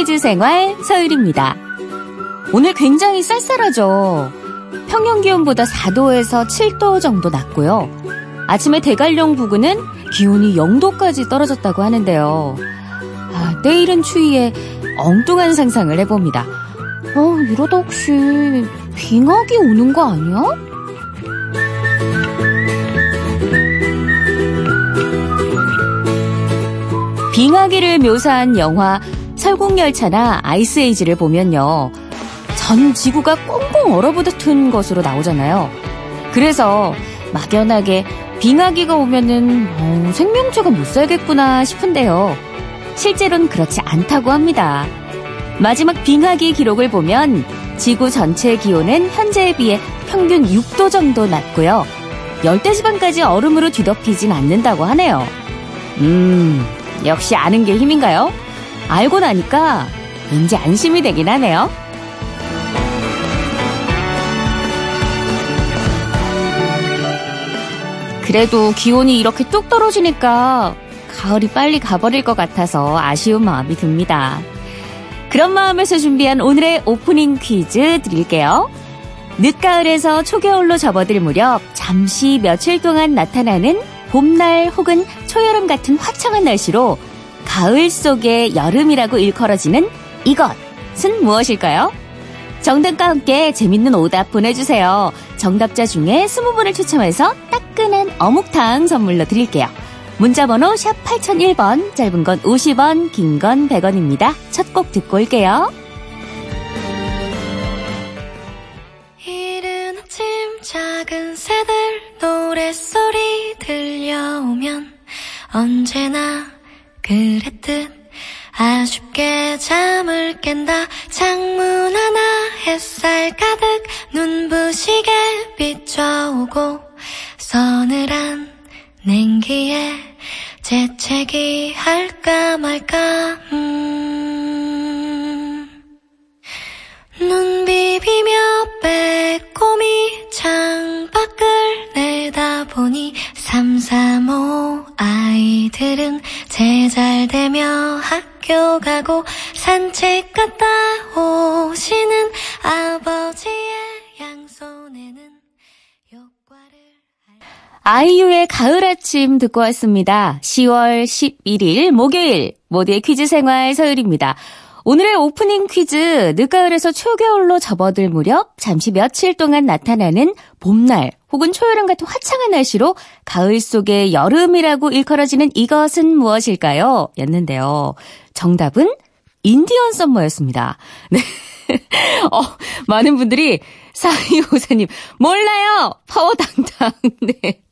퀴즈 생활 서율입니다. 오늘 굉장히 쌀쌀하죠. 평년 기온보다 4도에서 7도 정도 낮고요. 아침에 대관령 부근은 기온이 0도까지 떨어졌다고 하는데요. 아, 내일은 추위에 엉뚱한 상상을 해봅니다. 어, 이러다 혹시 빙하기 오는 거 아니야? 빙하기를 묘사한 영화 설국열차나 아이스에이지를 보면요. 전 지구가 꽁꽁 얼어붙은 것으로 나오잖아요. 그래서 막연하게 빙하기가 오면은 어, 생명체가 못 살겠구나 싶은데요. 실제로는 그렇지 않다고 합니다. 마지막 빙하기 기록을 보면 지구 전체 기온은 현재에 비해 평균 6도 정도 낮고요. 열대지방까지 얼음으로 뒤덮이진 않는다고 하네요. 음, 역시 아는 게 힘인가요? 알고 나니까 왠지 안심이 되긴 하네요. 그래도 기온이 이렇게 뚝 떨어지니까 가을이 빨리 가버릴 것 같아서 아쉬운 마음이 듭니다. 그런 마음에서 준비한 오늘의 오프닝 퀴즈 드릴게요. 늦가을에서 초겨울로 접어들 무렵 잠시 며칠 동안 나타나는 봄날 혹은 초여름 같은 화창한 날씨로 가을 속의 여름이라고 일컬어지는 이것은 무엇일까요? 정답과 함께 재밌는 오답 보내주세요. 정답자 중에 20분을 추첨해서 따끈한 어묵탕 선물로 드릴게요. 문자번호 샵 8001번, 짧은 건 50원, 긴 건 100원입니다. 첫 곡 듣고 올게요. 이른 아침 작은 새들 노랫소리 들려오면 언제나 그랬듯 아쉽게 잠을 깬다 창문 하나 햇살 가득 눈부시게 비춰오고 서늘한 냉기에 재채기 할까 말까 음. 눈 비비며 빼꼼히 창밖을 내다보니 삼삼오 아이들은 제잘되며 학교 가고 산책 갔다 오시는 아버지의 양손에는 효과를 아이유의 가을 아침 듣고 왔습니다. 10월 11일 목요일 모두의 퀴즈 생활 서율입니다. 오늘의 오프닝 퀴즈 늦가을에서 초겨울로 접어들 무렵 잠시 며칠 동안 나타나는 봄날 혹은 초여름 같은 화창한 날씨로 가을 속의 여름이라고 일컬어지는 이것은 무엇일까요? 였는데요. 정답은 인디언 썸머였습니다. 네. 어, 많은 분들이 사이오사님 몰라요. 파워당당. 네.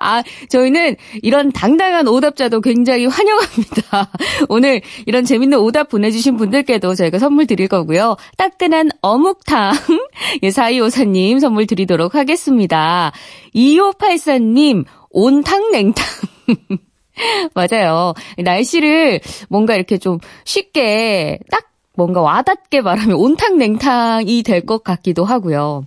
아, 저희는 이런 당당한 오답자도 굉장히 환영합니다. 오늘 이런 재밌는 오답 보내주신 분들께도 저희가 선물 드릴 거고요. 따끈한 어묵탕, 예, 사이오사님 선물 드리도록 하겠습니다. 2584님, 온탕 냉탕. 맞아요. 날씨를 뭔가 이렇게 좀 쉽게 딱 뭔가 와닿게 말하면 온탕 냉탕이 될 것 같기도 하고요.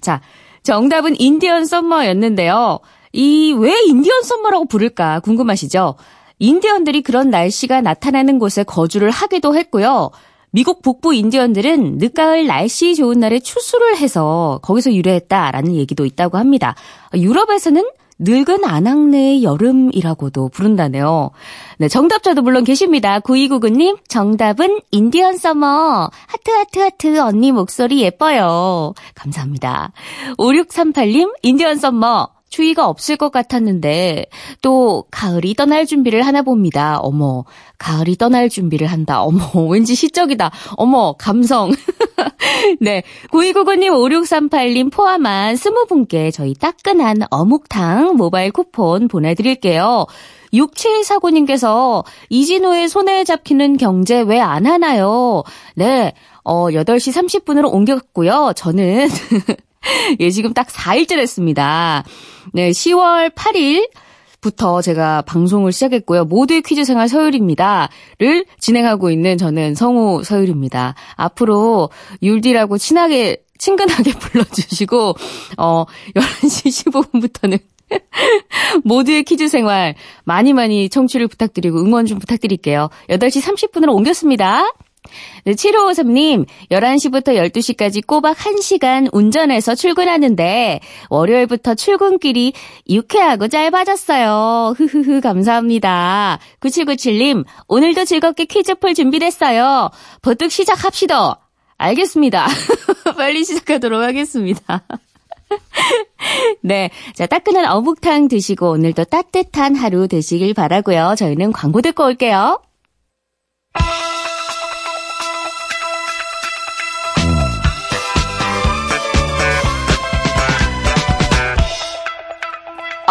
자, 정답은 인디언 썸머였는데요. 이 왜 인디언 썸머라고 부를까 궁금하시죠? 인디언들이 그런 날씨가 나타나는 곳에 거주를 하기도 했고요. 미국 북부 인디언들은 늦가을 날씨 좋은 날에 추수를 해서 거기서 유래했다라는 얘기도 있다고 합니다. 유럽에서는 늙은 아낙네의 여름이라고도 부른다네요. 네, 정답자도 물론 계십니다. 9299님, 정답은 인디언 서머. 하트, 하트, 하트, 언니 목소리 예뻐요. 감사합니다. 5638님, 인디언 서머. 추위가 없을 것 같았는데 또 가을이 떠날 준비를 하나 봅니다. 어머, 가을이 떠날 준비를 한다. 어머, 왠지 시적이다. 어머, 감성. 네, 9299님, 5638님 포함한 20분께 저희 따끈한 어묵탕 모바일 쿠폰 보내드릴게요. 6749님께서 이진호의 손에 잡히는 경제 왜 안 하나요? 네, 어, 8시 30분으로 옮겼고요. 저는 예, 지금 딱 4일째 됐습니다. 네, 10월 8일 부터 제가 방송을 시작했고요. 모두의 퀴즈 생활 서율입니다.를 진행하고 있는 저는 성우 서율입니다. 앞으로 율디라고 친하게, 친근하게 불러주시고, 어, 11시 15분부터는 모두의 퀴즈 생활 많이 많이 청취를 부탁드리고 응원 좀 부탁드릴게요. 8시 30분으로 옮겼습니다. 네, 7553님, 11시부터 12시까지 꼬박 1시간 운전해서 출근하는데, 월요일부터 출근길이 유쾌하고 짧아졌어요. 흐흐흐, 감사합니다. 9797님, 오늘도 즐겁게 퀴즈 풀 준비됐어요. 버뜩 시작합시다. 알겠습니다. 빨리 시작하도록 하겠습니다. 네. 자, 따끈한 어묵탕 드시고 오늘도 따뜻한 하루 되시길 바라고요. 저희는 광고 듣고 올게요.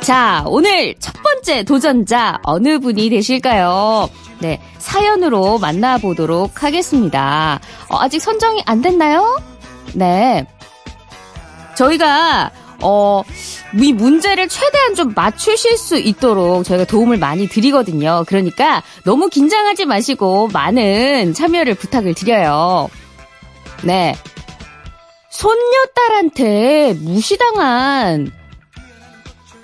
자, 오늘 첫 번째 도전자 어느 분이 되실까요? 네, 사연으로 만나보도록 하겠습니다. 어, 아직 선정이 안 됐나요? 네. 저희가 어, 이 문제를 최대한 좀 맞추실 수 있도록 저희가 도움을 많이 드리거든요. 그러니까 너무 긴장하지 마시고 많은 참여를 부탁을 드려요. 네. 손녀딸한테 무시당한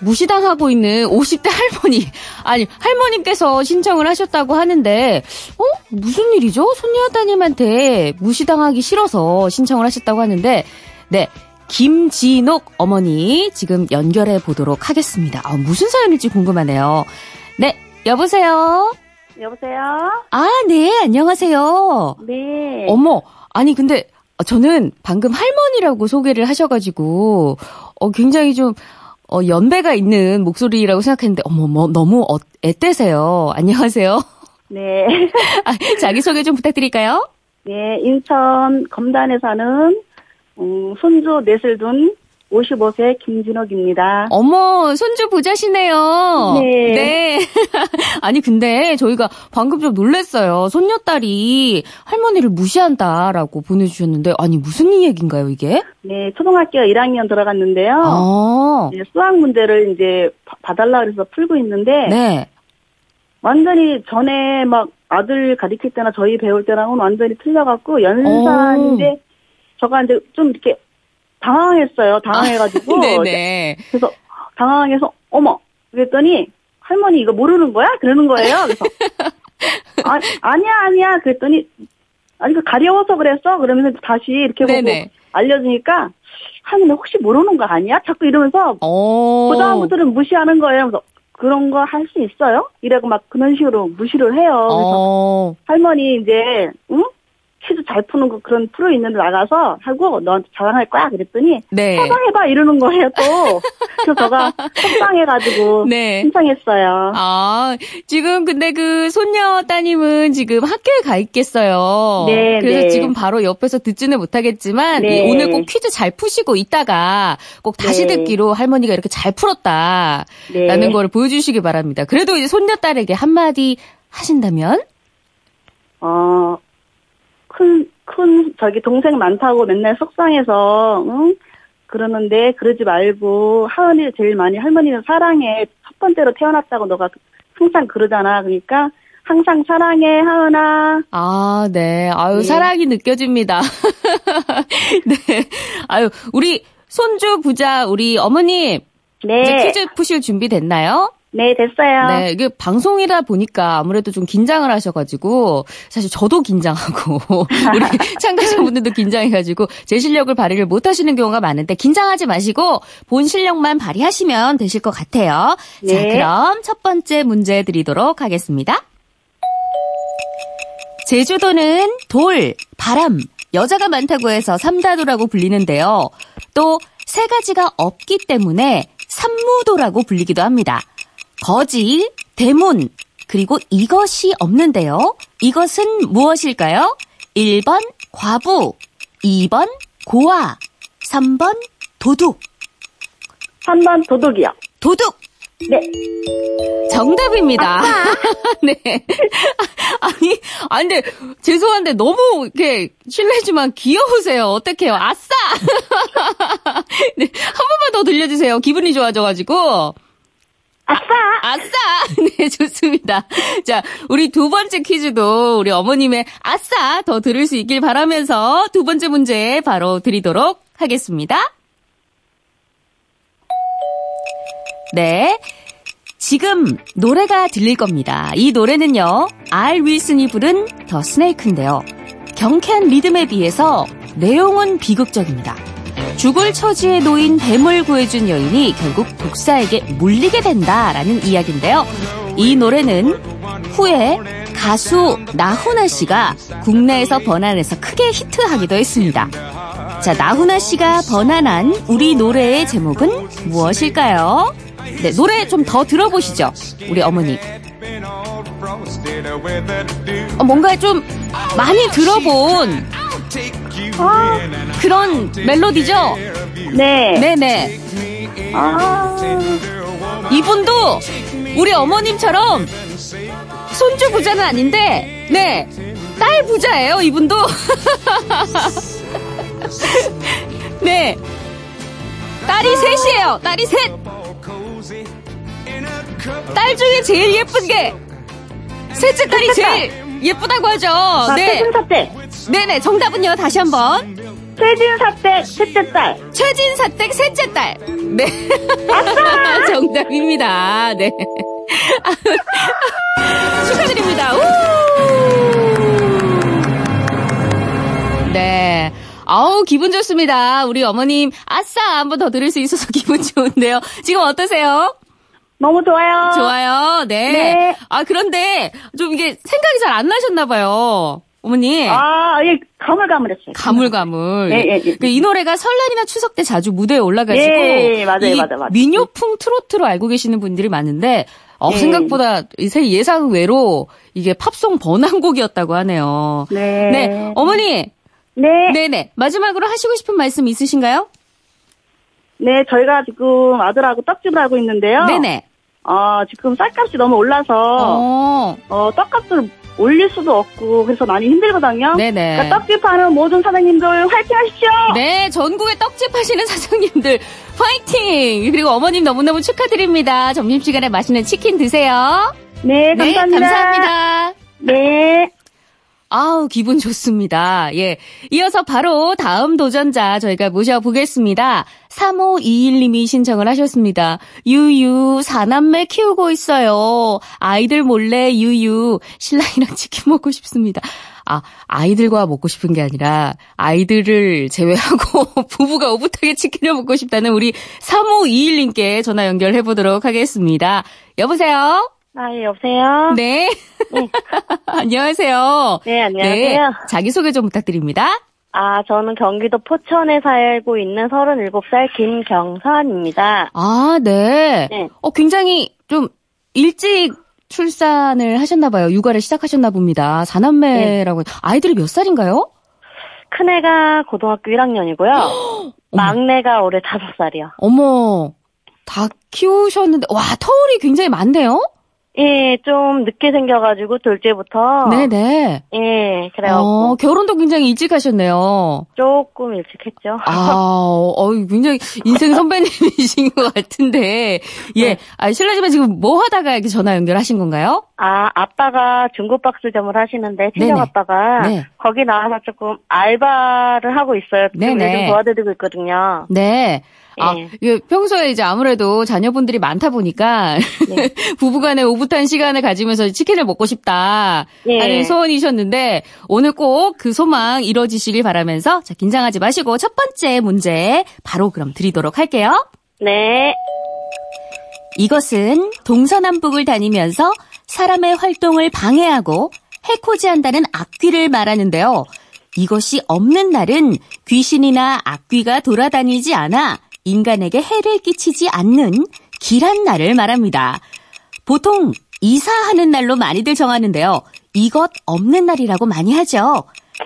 무시당하고 있는 50대 할머니. 아니, 할머님께서 신청을 하셨다고 하는데, 어? 무슨 일이죠? 손녀 따님한테 무시당하기 싫어서 신청을 하셨다고 하는데, 네. 김진옥 어머니 지금 연결해 보도록 하겠습니다. 아, 무슨 사연일지 궁금하네요. 네, 여보세요? 여보세요? 아, 네, 안녕하세요. 네. 어머, 아니, 근데 저는 방금 할머니라고 소개를 하셔가지고, 어, 굉장히 좀, 어, 연배가 있는 목소리라고 생각했는데, 어머, 뭐, 너무 어, 애떼세요. 안녕하세요. 네. 아, 자기소개 좀 부탁드릴까요? 네, 인천 검단에 사는, 음, 손주 넷을 둔 55세 김진옥입니다. 어머, 손주 부자시네요. 네. 네. 아니, 근데 저희가 방금 좀 놀랐어요. 손녀딸이 할머니를 무시한다라고 보내주셨는데, 아니, 무슨 얘기인가요, 이게? 네, 초등학교 1학년 들어갔는데요. 아, 네, 수학 문제를 이제 봐- 봐달라 그래서 풀고 있는데, 네. 완전히 전에 막 아들 가르칠 때나 저희 배울 때랑은 완전히 틀려갖고, 연산인데, 저가 이제 좀 이렇게 당황했어요. 당황해가지고. 네네. 그래서 당황해서 어머 그랬더니 할머니 이거 모르는 거야? 그러는 거예요. 그래서 아, 아니야 아니야 그랬더니 아니 그 가려워서 그랬어? 그러면서 다시 이렇게 보고 네네. 알려주니까 할머니 혹시 모르는 거 아니야? 자꾸 이러면서 어. 그다음부터는 무시하는 거예요. 그래서 그런 거 할 수 있어요? 이래고 막 그런 식으로 무시를 해요. 그래서 어. 할머니 이제 응? 퀴즈 잘 푸는 거 그런 프로 있는데 나가서 하고 너한테 자랑할 거야 그랬더니 네. 해봐 이러는 거예요 또. 그래서 제가 속상해가지고 네. 신청했어요. 아, 지금 근데 그 손녀 따님은 지금 학교에 가 있겠어요. 네, 그래서 네. 지금 바로 옆에서 듣지는 못하겠지만 네. 이 오늘 꼭 퀴즈 잘 푸시고 있다가 꼭 다시 네. 듣기로 할머니가 이렇게 잘 풀었다라는 네. 걸 보여주시기 바랍니다. 그래도 이제 손녀 딸에게 한마디 하신다면? 어, 큰, 큰, 저기 동생 많다고 맨날 속상해서, 응? 그러는데, 그러지 말고, 하은이를 제일 많이 할머니는 사랑해. 첫 번째로 태어났다고 너가 항상 그러잖아. 그러니까, 항상 사랑해, 하은아. 아, 네. 아유, 네. 사랑이 느껴집니다. 네. 아유, 우리 손주 부자, 우리 어머님. 이제 네. 퀴즈 푸실 준비 됐나요? 네, 됐어요. 네, 이게 방송이다 보니까 아무래도 좀 긴장을 하셔가지고, 사실 저도 긴장하고, 우리 참가자분들도 긴장해가지고, 제 실력을 발휘를 못 하시는 경우가 많은데, 긴장하지 마시고, 본 실력만 발휘하시면 되실 것 같아요. 자, 네. 그럼 첫 번째 문제 드리도록 하겠습니다. 제주도는 돌, 바람, 여자가 많다고 해서 삼다도라고 불리는데요. 또 세 가지가 없기 때문에 삼무도라고 불리기도 합니다. 거지, 대문, 그리고 이것이 없는데요. 이것은 무엇일까요? 1번 과부, 2번 고아, 3번 도둑. 3번 도둑이요. 도둑! 네. 정답입니다. 네. 아니, 아 근데 죄송한데 너무 이렇게 실례지만 귀여우세요. 어떡해요? 아싸! 네, 한 번만 더 들려 주세요. 기분이 좋아져 가지고. 아싸! 아싸! 네, 좋습니다. 자, 우리 두 번째 퀴즈도 우리 어머님의 아싸 더 들을 수 있길 바라면서 두 번째 문제 바로 드리도록 하겠습니다. 네. 지금 노래가 들릴 겁니다. 이 노래는요, 알 윌슨이 부른 더 스네이크인데요. 경쾌한 리듬에 비해서 내용은 비극적입니다. 죽을 처지에 놓인 뱀을 구해준 여인이 결국 독사에게 물리게 된다라는 이야기인데요. 이 노래는 후에 가수 나훈아 씨가 국내에서 번안해서 크게 히트하기도 했습니다. 자, 나훈아 씨가 번안한 우리 노래의 제목은 무엇일까요? 네, 노래 좀 더 들어보시죠. 우리 어머니. 어, 뭔가 좀 많이 들어본 아, 그런 멜로디죠? 네. 네네. 아, 이분도 우리 어머님처럼 손주 부자는 아닌데, 네. 딸 부자예요, 이분도. 네. 딸이 셋이에요, 딸이 셋. 딸 중에 제일 예쁜 게, 셋째 딸이 제일 예쁘다고 하죠. 아, 네. 최진사댁. 네네, 정답은요, 다시 한 번. 최진사댁, 셋째 딸. 최진사댁 셋째 딸. 네. 정답입니다. 네. 축하드립니다. 우! 네. 아우, 기분 좋습니다. 우리 어머님, 아싸! 한번 더 들을 수 있어서 기분 좋은데요. 지금 어떠세요? 너무 좋아요. 좋아요. 네. 네. 아, 그런데 좀 이게 생각이 잘 안 나셨나 봐요. 어머니. 아, 예, 가물가물했어요. 가물가물. 예, 예, 예. 그이 노래가 설날이나 추석 때 자주 무대에 올라가지고 예, 예, 맞아요, 이 맞아요, 맞아요. 민요풍 트로트로 알고 계시는 분들이 많은데 어, 예. 생각보다 새 예상 외로 이게 팝송 번안곡이었다고 하네요. 네. 네, 어머니. 네. 네네. 마지막으로 하시고 싶은 말씀 있으신가요? 네, 저희가 지금 아들하고 떡집을 하고 있는데요. 네네. 어, 지금 쌀값이 너무 올라서, 어, 어, 떡값을 올릴 수도 없고, 그래서 많이 힘들거든요. 네네. 그러니까 떡집 하는 모든 사장님들 화이팅 하십시오! 네, 전국의 떡집 하시는 사장님들 파이팅! 그리고 어머님 너무너무 축하드립니다. 점심시간에 맛있는 치킨 드세요. 네, 감사합니다. 네, 감사합니다. 네. 아우, 기분 좋습니다. 예. 이어서 바로 다음 도전자 저희가 모셔보겠습니다. 3521님이 신청을 하셨습니다. 유유, 사남매 키우고 있어요. 아이들 몰래 유유, 신랑이랑 치킨 먹고 싶습니다. 아, 아이들과 먹고 싶은 게 아니라 아이들을 제외하고 부부가 오붓하게 치킨을 먹고 싶다는 우리 3521님께 전화 연결해 보도록 하겠습니다. 여보세요? 아, 예, 여보세요? 네. 안녕하세요. 네, 안녕하세요. 네, 자기소개 좀 부탁드립니다. 아, 저는 경기도 포천에 살고 있는 37살 김경선입니다. 아, 네. 네. 어, 굉장히 좀 일찍 출산을 하셨나봐요. 육아를 시작하셨나 봅니다. 사남매라고. 아이들이 몇 살인가요? 큰애가 고등학교 1학년이고요. 막내가 올해 5살이요. 어머, 다 키우셨는데, 와, 터울이 굉장히 많네요? 예, 좀 늦게 생겨가지고, 둘째부터. 네네. 예, 그래갖고, 어, 결혼도 굉장히 일찍 하셨네요. 조금 일찍 했죠. 아, 어, 굉장히 인생 선배님이신 것 같은데, 예. 네. 아, 실례지만 지금 뭐 하다가 이렇게 전화 연결하신 건가요? 아, 아빠가 중고박스점을 하시는데, 네네. 친정 아빠가 네. 거기 나와서 조금 알바를 하고 있어요. 좀 네네. 요즘 도와드리고 있거든요. 네. 아, 예. 평소에 이제 아무래도 자녀분들이 많다 보니까 네. 부부간에 오붓한 시간을 가지면서 치킨을 먹고 싶다 예. 하는 소원이셨는데 오늘 꼭 그 소망 이뤄지시길 바라면서 자, 긴장하지 마시고 첫 번째 문제 바로 그럼 드리도록 할게요. 네. 이것은 동서남북을 다니면서 사람의 활동을 방해하고 해코지한다는 악귀를 말하는데요. 이것이 없는 날은 귀신이나 악귀가 돌아다니지 않아 인간에게 해를 끼치지 않는 길한 날을 말합니다. 보통 이사하는 날로 많이들 정하는데요. 이것 없는 날이라고 많이 하죠.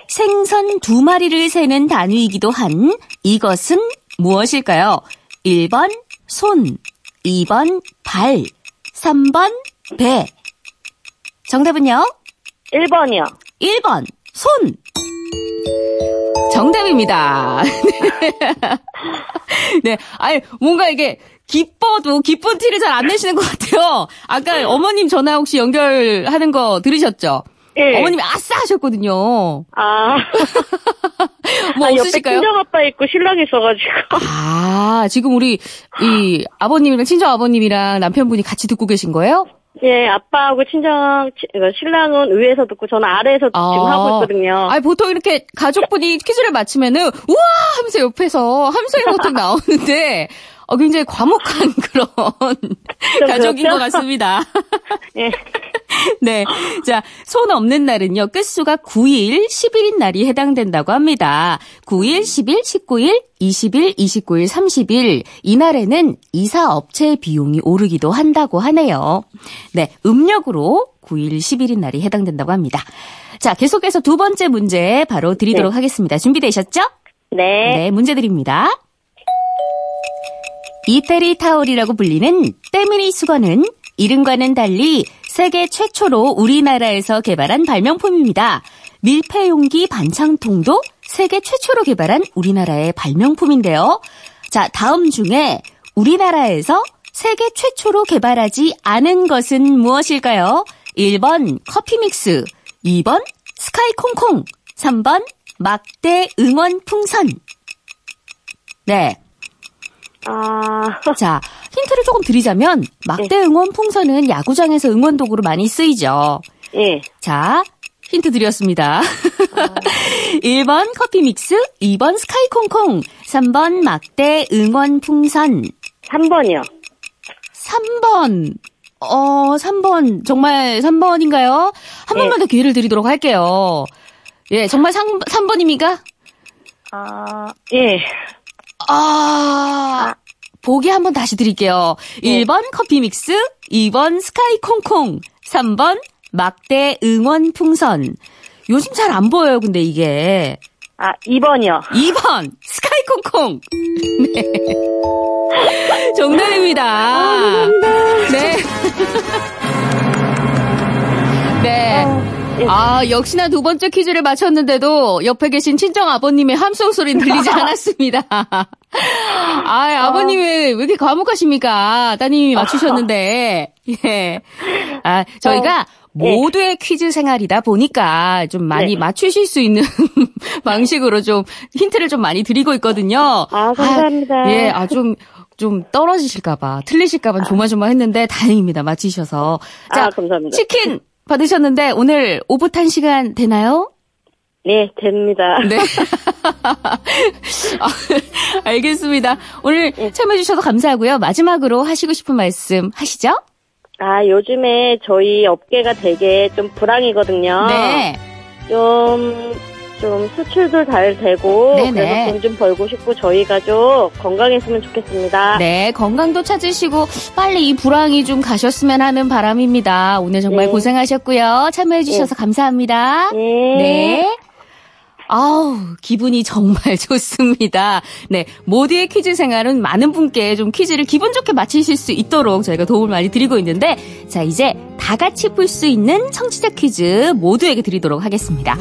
생선 두 마리를 세는 단위이기도 한 이것은 무엇일까요? 1번 손, 2번 발, 3번 배. 정답은요? 1번이요. 1번 손. 정답입니다. 네. 아니, 뭔가 이게 기뻐도 기쁜 티를 잘 안 내시는 것 같아요. 아까 어머님 전화 혹시 연결하는 거 들으셨죠? 예. 어머님이 아싸 하셨거든요. 아. 뭐 아, 옆에 없으실까요? 친정 아빠 있고 신랑이 있어가지고. 아, 지금 우리 이 아버님이랑 친정 아버님이랑 남편분이 같이 듣고 계신 거예요? 예, 아빠하고 친정, 치- 어, 신랑은 위에서 듣고 저는 아래에서 지금 하고 있거든요. 아니, 보통 이렇게 가족분이 퀴즈를 맞히면은, 우와! 하면서 옆에서 함성이 보통 나오는데, 어, 굉장히 과묵한 그런 가족인 그렇죠? 것 같습니다. 예. 네. 자, 손 없는 날은요, 끝수가 9일, 10일인 날이 해당된다고 합니다. 9일, 10일, 19일, 20일, 29일, 30일. 이날에는 이사 업체의 비용이 오르기도 한다고 하네요. 네. 음력으로 9일, 10일인 날이 해당된다고 합니다. 자, 계속해서 두 번째 문제 바로 드리도록 네. 하겠습니다. 준비되셨죠? 네. 네, 문제 드립니다. 이태리 타올이라고 불리는 때밀이 수건은 이름과는 달리 세계 최초로 우리나라에서 개발한 발명품입니다. 밀폐용기 반창통도 세계 최초로 개발한 우리나라의 발명품인데요. 자, 다음 중에 우리나라에서 세계 최초로 개발하지 않은 것은 무엇일까요? 1번 커피 믹스, 2번 스카이 콩콩, 3번 막대 응원 풍선. 네. 아, 자, 힌트를 조금 드리자면, 막대 응원 풍선은 야구장에서 응원 도구로 많이 쓰이죠. 예. 자, 힌트 드렸습니다. 1번 커피 믹스, 2번 스카이 콩콩, 3번 막대 응원 풍선, 3번이요. 3번. 어, 3번. 정말 3번인가요? 한 네. 번만 더 기회를 드리도록 할게요. 예, 정말 3, 3번입니까? 아, 예. 아, 보기 한번 다시 드릴게요. 네. 1번 커피 믹스, 2번 스카이 콩콩, 3번 막대 응원 풍선. 요즘 잘 안 보여요, 근데 이게. 아, 2번이요. 2번 스카이 콩콩. 네. 정답입니다. 아, 네. 네. 예. 아, 역시나 두 번째 퀴즈를 맞췄는데도 옆에 계신 친정 아버님의 함성 소리는 들리지 않았습니다. 아, 아버님 왜, 왜 이렇게 과묵하십니까? 따님이 맞추셨는데. 예. 아, 저희가 모두의 퀴즈 생활이다 보니까 좀 많이 네. 맞추실 수 있는 방식으로 좀 힌트를 좀 많이 드리고 있거든요. 아, 감사합니다. 아, 예, 아, 좀, 좀 떨어지실까봐, 틀리실까봐 조마조마했는데 다행입니다. 맞히셔서. 자, 아, 감사합니다. 치킨 받으셨는데 오늘 오붓한 시간 되나요? 네, 됩니다. 네. 아, 알겠습니다. 오늘 참여해주셔서 감사하고요. 마지막으로 하시고 싶은 말씀 하시죠? 아, 요즘에 저희 업계가 되게 좀 불황이거든요. 네. 좀, 좀 수출도 잘 되고, 네네. 그래서 돈 좀 벌고 싶고, 저희 가족 건강했으면 좋겠습니다. 네, 건강도 찾으시고 빨리 이 불황이 좀 가셨으면 하는 바람입니다. 오늘 정말 네. 고생하셨고요. 참여해 주셔서 감사합니다. 네. 네. 아우, 기분이 정말 좋습니다. 네. 모두의 퀴즈 생활은 많은 분께 좀 퀴즈를 기분 좋게 맞히실 수 있도록 저희가 도움을 많이 드리고 있는데, 자, 이제 다 같이 풀 수 있는 청취자 퀴즈 모두에게 드리도록 하겠습니다.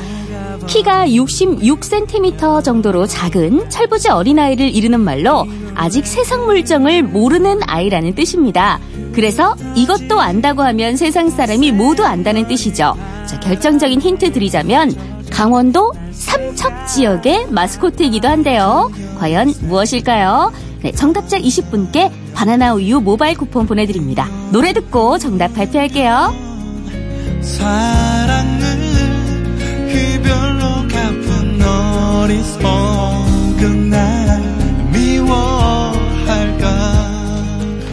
키가 66cm 정도로 작은 철부지 어린아이를 이르는 말로 아직 세상 물정을 모르는 아이라는 뜻입니다. 그래서 이것도 안다고 하면 세상 사람이 모두 안다는 뜻이죠. 자, 결정적인 힌트 드리자면 강원도 삼척 지역의 마스코트이기도 한데요. 과연 무엇일까요? 네, 정답자 20분께 바나나 우유 모바일 쿠폰 보내드립니다. 노래 듣고 정답 발표할게요. 사랑을 어리석은 날 미워할까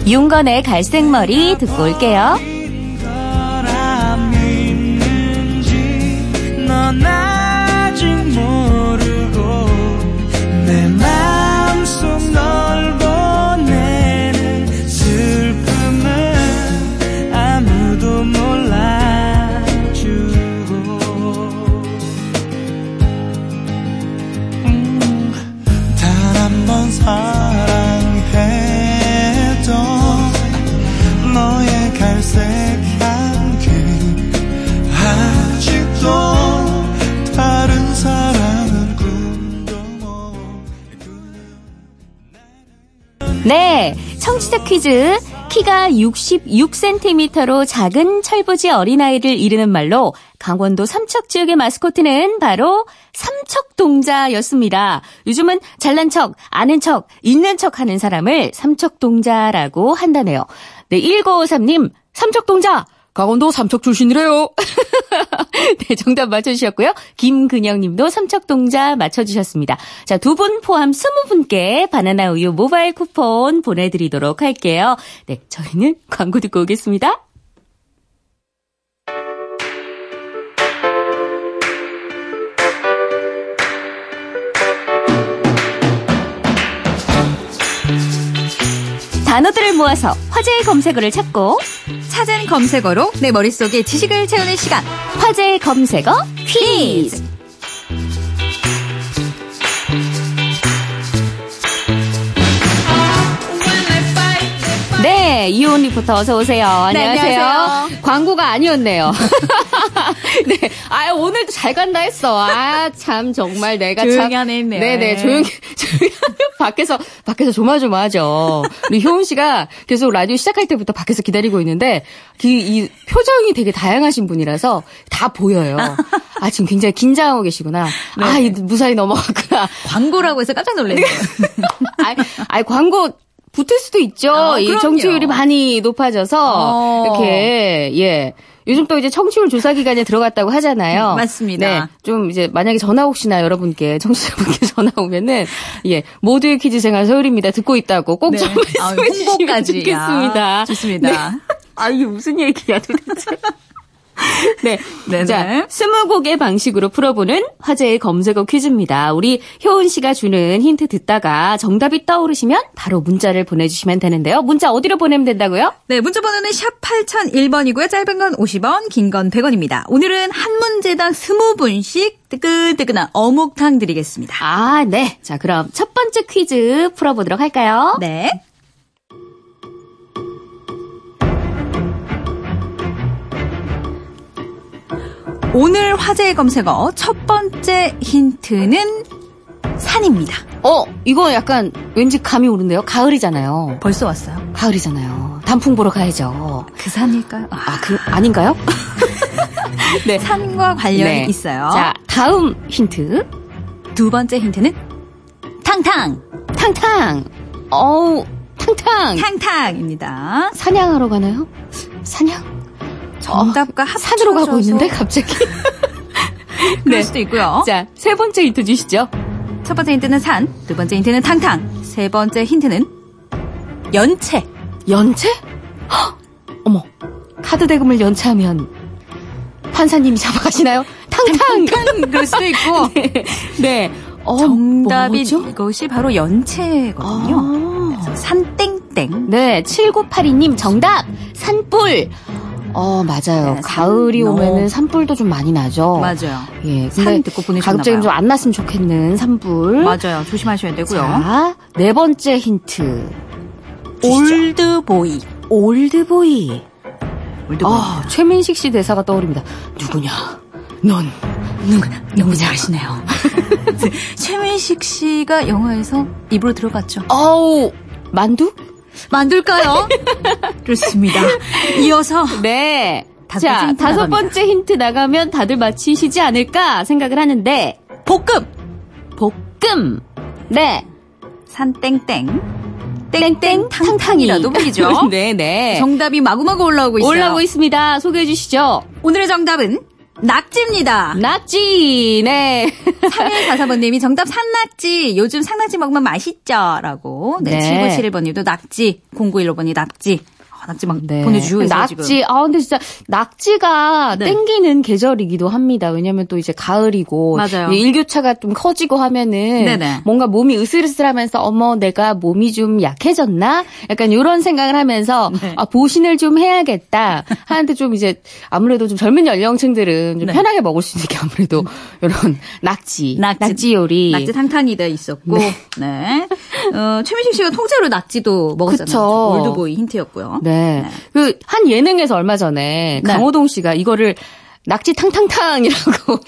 윤건의 갈색머리 듣고 올게요. 네, 청취자 퀴즈. 키가 66cm로 작은 철부지 어린아이를 이르는 말로 강원도 삼척 지역의 마스코트는 바로 삼척동자였습니다. 요즘은 잘난 척, 아는 척, 있는 척 하는 사람을 삼척동자라고 한다네요. 네, 1953님, 삼척동자! 강원도 삼척 출신이래요. 네, 정답 맞춰주셨고요. 김근영 님도 삼척동자 맞춰주셨습니다. 자, 두 분 포함 스무 분께 바나나 우유 모바일 쿠폰 보내드리도록 할게요. 네, 저희는 광고 듣고 오겠습니다. 단어들을 모아서 화제의 검색어를 찾고 찾은 검색어로 내 머릿속에 지식을 채우는 시간. 화제의 검색어 퀴즈. 네, 이온 리포터 어서 오세요. 안녕하세요. 네, 안녕하세요. 광고가 아니었네요. 네, 아 오늘도 잘 간다 했어. 아 참 정말 내가 조용히 참. 네네 조용히 조용히 하면 밖에서 밖에서 조마조마하죠. 우리 효은 씨가 계속 라디오 시작할 때부터 밖에서 기다리고 있는데 그, 이 표정이 되게 다양하신 분이라서 다 보여요. 아 지금 굉장히 긴장하고 계시구나. 아이 무사히 넘어갔구나. 광고라고 해서 깜짝 놀랐네요. 아, 아 광고 붙을 수도 있죠. 아, 이. 정치율이 많이 높아져서 어. 이렇게 예. 요즘 또 이제 청취율 조사 기간에 들어갔다고 하잖아요. 음, 맞습니다. 네, 좀 이제 만약에 전화 혹시나 여러분께 청취자분께 전화 오면은 예 모두의 퀴즈 생활 서울입니다 듣고 있다고 꼭좀 네. 아, 말씀해 주시면. 좋겠습니다. 야, 좋습니다. 네. 아 이게 무슨 얘기야 도대체? 네. 네네. 자, 스무 곡의 방식으로 풀어보는 화제의 검색어 퀴즈입니다. 우리 효은 씨가 주는 힌트 듣다가 정답이 떠오르시면 바로 문자를 보내주시면 되는데요. 문자 어디로 보내면 된다고요? 네, 문자 번호는 샵 8001번이고요. 짧은 건 50원, 긴 건 100원입니다. 오늘은 한 문제당 20분씩 뜨끈뜨끈한 어묵탕 드리겠습니다. 아, 네. 자, 그럼 첫 번째 퀴즈 풀어보도록 할까요? 네. 오늘 화제의 검색어 첫 번째 힌트는 산입니다. 어, 이거 약간 왠지 감이 오는데요. 가을이잖아요. 벌써 왔어요. 가을이잖아요. 단풍 보러 가야죠. 그 산일까요? 아, 아, 그, 아닌가요? 네. 산과 관련이 네. 있어요. 자, 다음 힌트. 두 번째 힌트는 탕탕. 탕탕. 어우, 탕탕. 탕탕입니다. 사냥하러 가나요? 사냥? 정답과 어, 합쳐져서 산으로 가고 있는데 갑자기. 그럴 수도 있고요. 자, 세 번째 힌트 주시죠. 첫 번째 힌트는 산, 두 번째 힌트는 탕탕, 세 번째 힌트는 연체. 연체? 헉! 어머, 카드 대금을 연체하면 판사님이 잡아가시나요? 탕탕. 그럴 수도 있고 네. 어, 정답이 뭐죠? 이것이 바로 연체거든요. 아. 산땡땡. 네, 7982님 정답. 산불. 어, 맞아요. 네, 가을이 산- 오면은 산불도 좀 많이 나죠. 맞아요. 예, 산 듣고 보내셨나 가급적이면. 좀 안 났으면 좋겠는 산불. 맞아요. 조심하셔야 되고요. 자, 네 번째 힌트. 올드보이. 올드보이. 올드보이. 아, 최민식 씨 대사가 떠오릅니다. 누구냐? 넌 누구냐 너무 잘하시네요. 최민식 씨가 영화에서 입으로 들어갔죠. 어우, 만두? 만들까요? 그렇습니다. 이어서 네. 다섯 자, 다섯 나갑니다. 번째 힌트 나가면 다들 맞히시지 않을까 생각을 하는데, 볶음. 볶음. 네. 산땡땡. 땡땡 탕탕이라도 보이죠? 네네. 정답이 마구마구 올라오고 있어요. 올라오고 있습니다. 소개해 주시죠. 오늘의 정답은 낙지입니다. 낙지. 네. 3144번님이 정답 산낙지. 요즘 산낙지 먹으면 맛있죠? 라고. 네. 네. 7971번님도 낙지. 0915번이 낙지. 아, 낙지 막 네. 보내주시고 있어요. 낙지. 지금. 아, 근데 진짜 낙지가 네. 땡기는 계절이기도 합니다. 왜냐면 또 이제 가을이고 맞아요. 일교차가 좀 커지고 하면은 네네. 뭔가 몸이 으슬으슬하면서 어머 내가 몸이 좀 약해졌나? 약간 이런 생각을 하면서 네. 아, 보신을 좀 해야겠다. 하는데 좀 이제 아무래도 좀 젊은 연령층들은 좀 네. 편하게 먹을 수 있는 게 아무래도 이런 낙지, 낙지. 요리. 낙지 탕탕이도 있었고. 네. 어, 최민식 씨가 통째로 낙지도 먹었잖아요. 올드보이 힌트였고요. 네. 그, 한 예능에서 얼마 전에 네. 강호동 씨가 이거를 낙지 탕탕탕이라고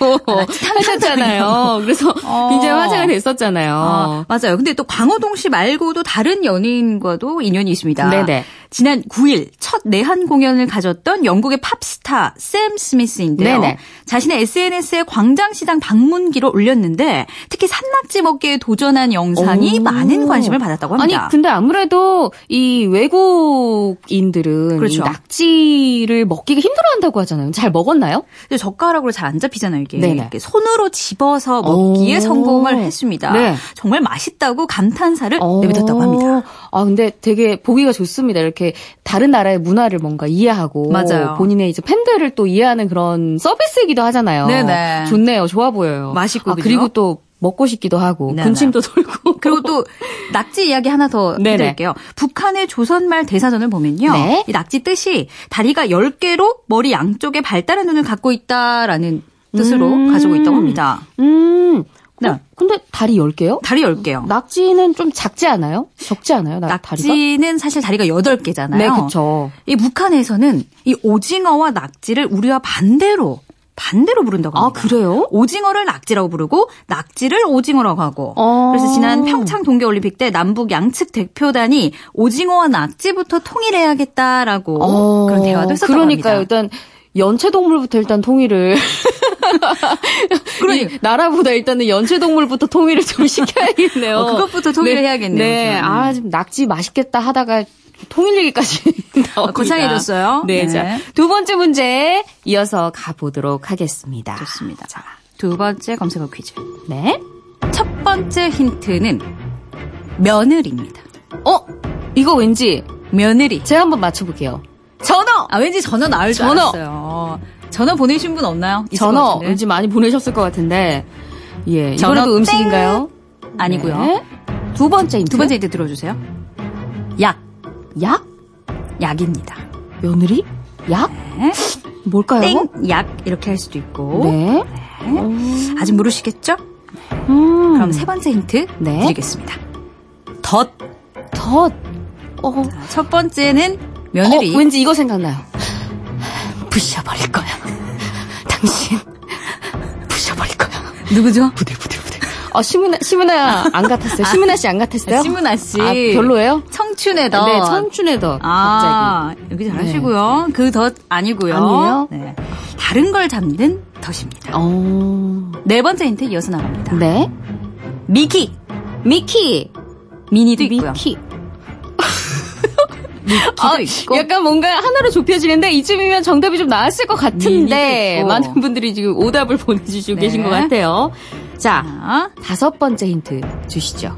하셨잖아요. 그래서 어. 굉장히 화제가 됐었잖아요. 아, 맞아요. 근데 또 강호동 씨 말고도 다른 연예인과도 인연이 있습니다. 네네. 지난 9일 첫 내한 공연을 가졌던 영국의 팝스타 샘 스미스인데요. 네네. 자신의 SNS에 광장시장 방문기로 올렸는데 특히 산낙지 먹기에 도전한 영상이 오. 많은 관심을 받았다고 합니다. 아니 근데 아무래도 이 외국인들은 그렇죠. 이 낙지를 먹기가 힘들어한다고 하잖아요. 잘 먹었나요? 젓가락으로 잘 안 잡히잖아요, 이게. 이렇게 손으로 집어서 먹기에 오. 성공을 했습니다. 네. 정말 맛있다고 감탄사를 어. 내뱉었다고 합니다. 아 근데 되게 보기가 좋습니다. 이렇게 다른 나라의 문화를 뭔가 이해하고 맞아요. 본인의 이제 팬들을 또 이해하는 그런 서비스이기도 하잖아요. 네네. 좋네요. 좋아 보여요. 맛있고, 아? 그리고 또 먹고 싶기도 하고 네네. 군침도 돌고. 그리고 또 낙지 이야기 하나 더 네네. 해드릴게요. 북한의 조선말 대사전을 보면요. 네. 이 낙지 뜻이 다리가 10개로 머리 양쪽에 발달한 눈을 갖고 있다라는 뜻으로 음. 가지고 있다고 합니다. 음. 네. 어, 근데 다리 10개요? 다리 10개요. 낙지는 좀 작지 않아요? 적지 않아요? 낙, 다리가? 낙지는 사실 다리가 8개잖아요. 네, 그쵸. 이 북한에서는 이 오징어와 낙지를 우리와 반대로 반대로 부른다고 아, 합니다. 그래요? 오징어를 낙지라고 부르고 낙지를 오징어라고 하고. 어. 그래서 지난 평창 동계 올림픽 때 남북 양측 대표단이 오징어와 낙지부터 통일해야겠다라고 어, 그런 대화도 했었다고 그러니까요. 합니다. 일단 연체동물부터 일단 통일을. 그러니- 이 나라보다 일단은 연체동물부터 통일을 좀 시켜야겠네요. 어, 그것부터 통일을 네. 해야겠네요, 네. 아, 지금 낙지 맛있겠다 하다가 통일 얘기까지 나옵니다. 거창해졌어요. 네, 네. 자. 두 번째 문제 이어서 가보도록 하겠습니다. 좋습니다. 자, 두 번째 검색어 퀴즈. 네. 첫 번째 힌트는 며느리입니다. 어? 이거 왠지 며느리. 제가 한번 맞춰볼게요. 전어! 아, 왠지 전화 나올 줄 전어. 알았어요. 전화 보내신 분 없나요? 전어. 왠지 많이 보내셨을 것 같은데. 예. 전어 이번에도 음식인가요? 아니고요. 네. 두 번째 힌트. 두 번째 힌트 들어주세요. 약. 약? 약입니다. 며느리? 약? 네. 뭘까요? 땡, 약 이렇게 할 수도 있고. 네. 아직 모르시겠죠? 음. 그럼 세 번째 힌트 네. 드리겠습니다. 덧. 덧. 어. 첫 번째는 며느리. 어, 왠지 이거 생각나요. 부셔버릴 거야. 당신 부셔버릴 거야. 누구죠? 부들부들 부들. 어, 시문아, 시문아 안 같았어요? 시문아 씨 안 같았어요? 시문아 씨. 아, 별로예요? 청춘의 덧. 네, 천춘의 덧. 아, 여기 잘하시고요. 그덧 아니고요. 아니에요? 네. 다른 걸 잡는. 갑자기. 어. 네 번째 힌트 이어서 나갑니다. 네. 미키. 미키. 미니도 있고요. 미키. 미키도 아. 약간 뭔가 하나로 좁혀지는데 이쯤이면 정답이 좀 나왔을 것 같은데. 많은 분들이 지금 오답을 보내주시고 네. 계신 것 같아요. 자, 자, 다섯 번째 힌트 주시죠.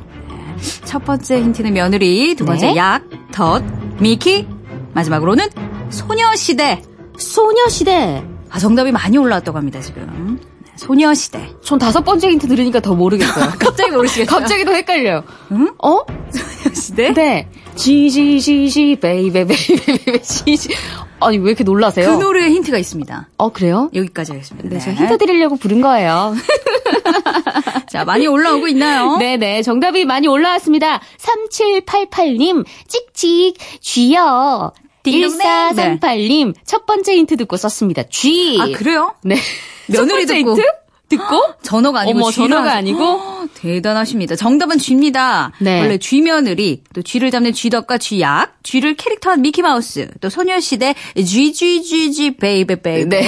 첫 번째 힌트는 며느리, 두 번째 네. 약, 덧, 미키, 마지막으로는 소녀시대. 소녀시대. 아, 정답이 많이 올라왔다고 합니다, 지금. 네, 소녀시대. 전 다섯 번째 힌트 들으니까 더 모르겠어요. 갑자기 모르시겠어요? 갑자기 더 헷갈려요. 응? 어? 소녀시대? 네. 지지지지 베이베 베이베 지지. 아니 왜 이렇게 그 놀라세요? 노래에 힌트가 있습니다. 어 그래요? 여기까지 하겠습니다. 네, 저 힌트 드리려고 부른 거예요. 자, 많이 올라오고 있나요? 네네, 정답이 많이 올라왔습니다. 3788님, 찍찍, 쥐요. 딩동댕. 1438님, 첫 번째 힌트 듣고 썼습니다. 쥐. 아, 그래요? 네. 며느리 듣고. 힌트? 듣고? 전어가 아니고 어머, 전어가 아니고? 허, 대단하십니다. 정답은 쥐입니다. 네. 원래 쥐며느리, 또 쥐를 잡는 쥐덫과 쥐약, 쥐를 캐릭터한 미키마우스, 또 소녀시대 Gee Gee Gee Gee baby baby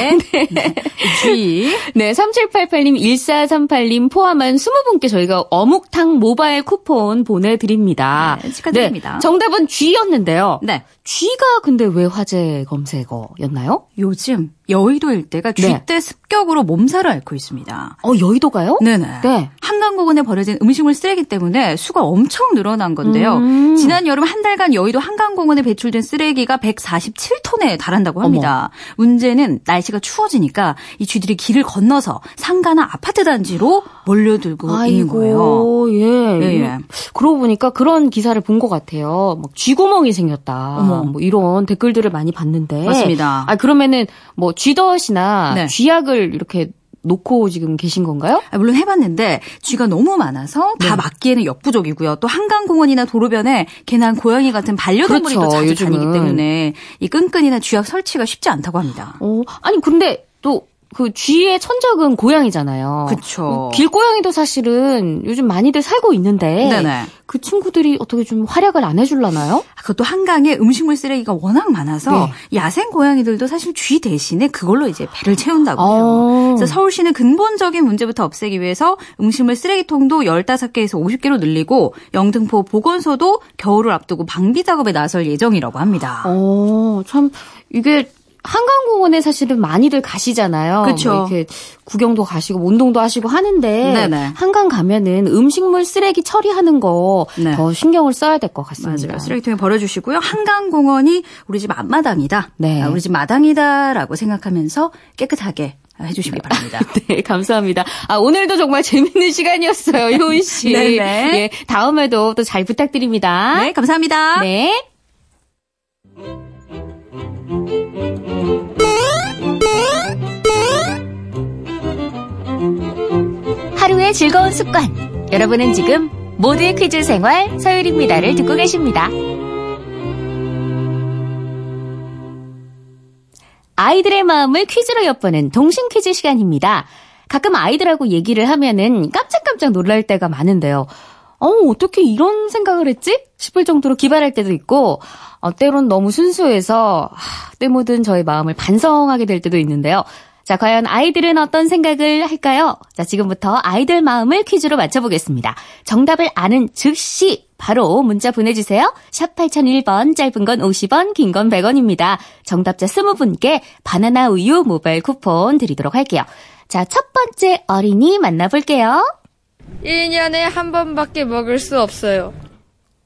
네, 쥐. 네, 3788님, 1438님 포함한 20분께 저희가 어묵탕 모바일 쿠폰 보내드립니다. 네, 축하드립니다. 네, 정답은 쥐였는데요. 네. 쥐가 근데 왜 화제 검색어였나요? 요즘 여의도 일대가 네. 쥐떼 습격으로 몸살을 앓고 있습니다. 어, 여의도가요? 네네. 네. 한강 공원에 버려진 음식물 쓰레기 때문에 수가 엄청 늘어난 건데요. 음. 지난 여름 한 달간 여의도 한강공원에 배출된 쓰레기가 147톤에 달한다고 합니다. 문제는 날씨가 추워지니까 이 쥐들이 길을 건너서 상가나 아파트 단지로 몰려들고 있는 거예요. 아이고, 예. 예, 예. 그러고 보니까 그런 기사를 본 것 같아요. 막 쥐구멍이 생겼다. 어머. 뭐 이런 댓글들을 많이 봤는데. 맞습니다. 아, 그러면은 뭐 쥐덫이나 네. 쥐약을 이렇게 놓고 지금 계신 건가요? 아, 물론 해봤는데 쥐가 너무 많아서 다 네. 막기에는 역부족이고요. 또 한강공원이나 도로변에 개나 고양이 같은 반려동물이 그렇죠, 또 자주 요즘은. 다니기 때문에 이 끈끈이나 쥐약 설치가 쉽지 않다고 합니다. 어, 아니 근데 또 그 쥐의 천적은 고양이잖아요. 그쵸. 길고양이도 사실은 요즘 많이들 살고 있는데 네네. 그 친구들이 어떻게 좀 활약을 안 해줄라나요? 그것도 한강에 음식물 쓰레기가 워낙 많아서 네. 야생 고양이들도 사실 쥐 대신에 그걸로 이제 배를 채운다고 해요. 어. 그래서 서울시는 근본적인 문제부터 없애기 위해서 음식물 쓰레기통도 15개에서 50개로 늘리고 영등포 보건소도 겨울을 앞두고 방비 작업에 나설 예정이라고 합니다. 어, 참 이게 한강공원에 사실은 많이들 가시잖아요. 그쵸. 뭐 이렇게 구경도 가시고 운동도 하시고 하는데 네네. 한강 가면은 음식물 쓰레기 처리하는 거더 네. 신경을 써야 될 것 같습니다. 맞아요. 쓰레기통에 버려주시고요. 한강공원이 우리 집 앞마당이다. 네. 아, 우리 집 마당이다라고 생각하면서 깨끗하게 해주시기 바랍니다. 네, 감사합니다. 아, 오늘도 정말 재밌는 시간이었어요, 효은 씨. 네네. 예, 다음에도 또 잘 부탁드립니다. 네, 감사합니다. 네. 즐거운 습관. 여러분은 지금 모두의 퀴즈 생활 서율입니다를 듣고 계십니다. 아이들의 마음을 퀴즈로 엿보는 동심 퀴즈 시간입니다. 가끔 아이들하고 얘기를 하면은 깜짝깜짝 놀랄 때가 많은데요. 어, 어떻게 이런 생각을 했지? 싶을 정도로 기발할 때도 있고, 어, 때론 너무 순수해서, 하, 때묻은 저의 마음을 반성하게 될 때도 있는데요. 자, 과연 아이들은 어떤 생각을 할까요? 자, 지금부터 아이들 마음을 퀴즈로 맞춰보겠습니다. 정답을 아는 즉시 바로 문자 보내주세요. 샵 8001번, 짧은 건 50원, 긴 건 100원입니다. 정답자 20분께 바나나 우유 모바일 쿠폰 드리도록 할게요. 자, 첫 번째 어린이 만나볼게요. 1년에 한 번밖에 먹을 수 없어요.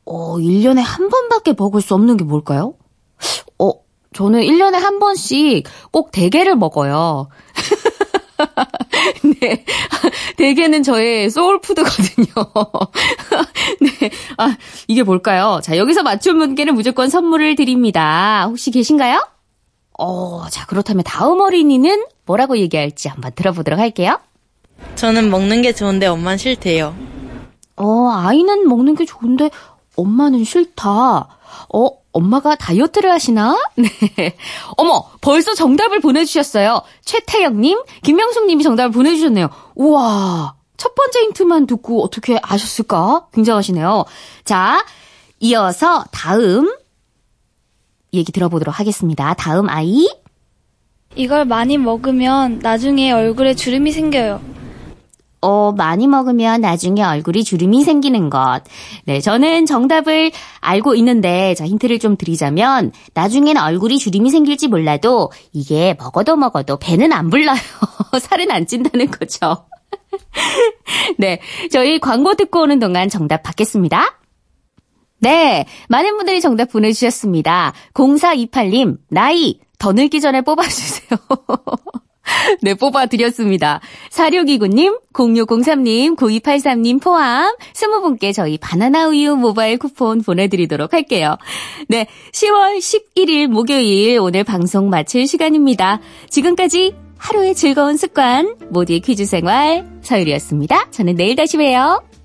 어, 1년에 한 번밖에 먹을 수 없는 게 뭘까요? 어, 저는 1년에 한 번씩 꼭 대게를 먹어요. 네. 대게는 저의 소울푸드거든요. 네. 아, 이게 뭘까요? 자, 여기서 맞춘 분께는 무조건 선물을 드립니다. 혹시 계신가요? 어, 자, 그렇다면 다음 어린이는 뭐라고 얘기할지 한번 들어보도록 할게요. 저는 먹는 게 좋은데 엄만 싫대요. 어, 아이는 먹는 게 좋은데 엄마는 싫다. 어, 엄마가 다이어트를 하시나? 네. 어머, 벌써 정답을 보내주셨어요. 최태영님, 김명숙님이 정답을 보내주셨네요. 우와, 첫 번째 힌트만 듣고 어떻게 아셨을까? 굉장하시네요. 자, 이어서 다음 얘기 들어보도록 하겠습니다. 다음 아이. 이걸 많이 먹으면 나중에 얼굴에 주름이 생겨요. 어, 많이 먹으면 나중에 얼굴이 주름이 생기는 것. 네, 저는 정답을 알고 있는데, 자, 힌트를 좀 드리자면, 나중에는 얼굴이 주름이 생길지 몰라도, 이게 먹어도 먹어도 배는 안 불러요. 살은 안 찐다는 거죠. 네, 저희 광고 듣고 오는 동안 정답 받겠습니다. 네, 많은 분들이 정답 보내주셨습니다. 0428님, 나이, 더 늙기 전에 뽑아주세요. 네, 뽑아드렸습니다. 4629님, 0603님, 9283님 포함 20분께 저희 바나나 우유 모바일 쿠폰 보내드리도록 할게요. 네, 10월 11일 목요일 오늘 방송 마칠 시간입니다. 지금까지 하루의 즐거운 습관, 모두의 퀴즈 생활, 서율이었습니다. 저는 내일 다시 봬요.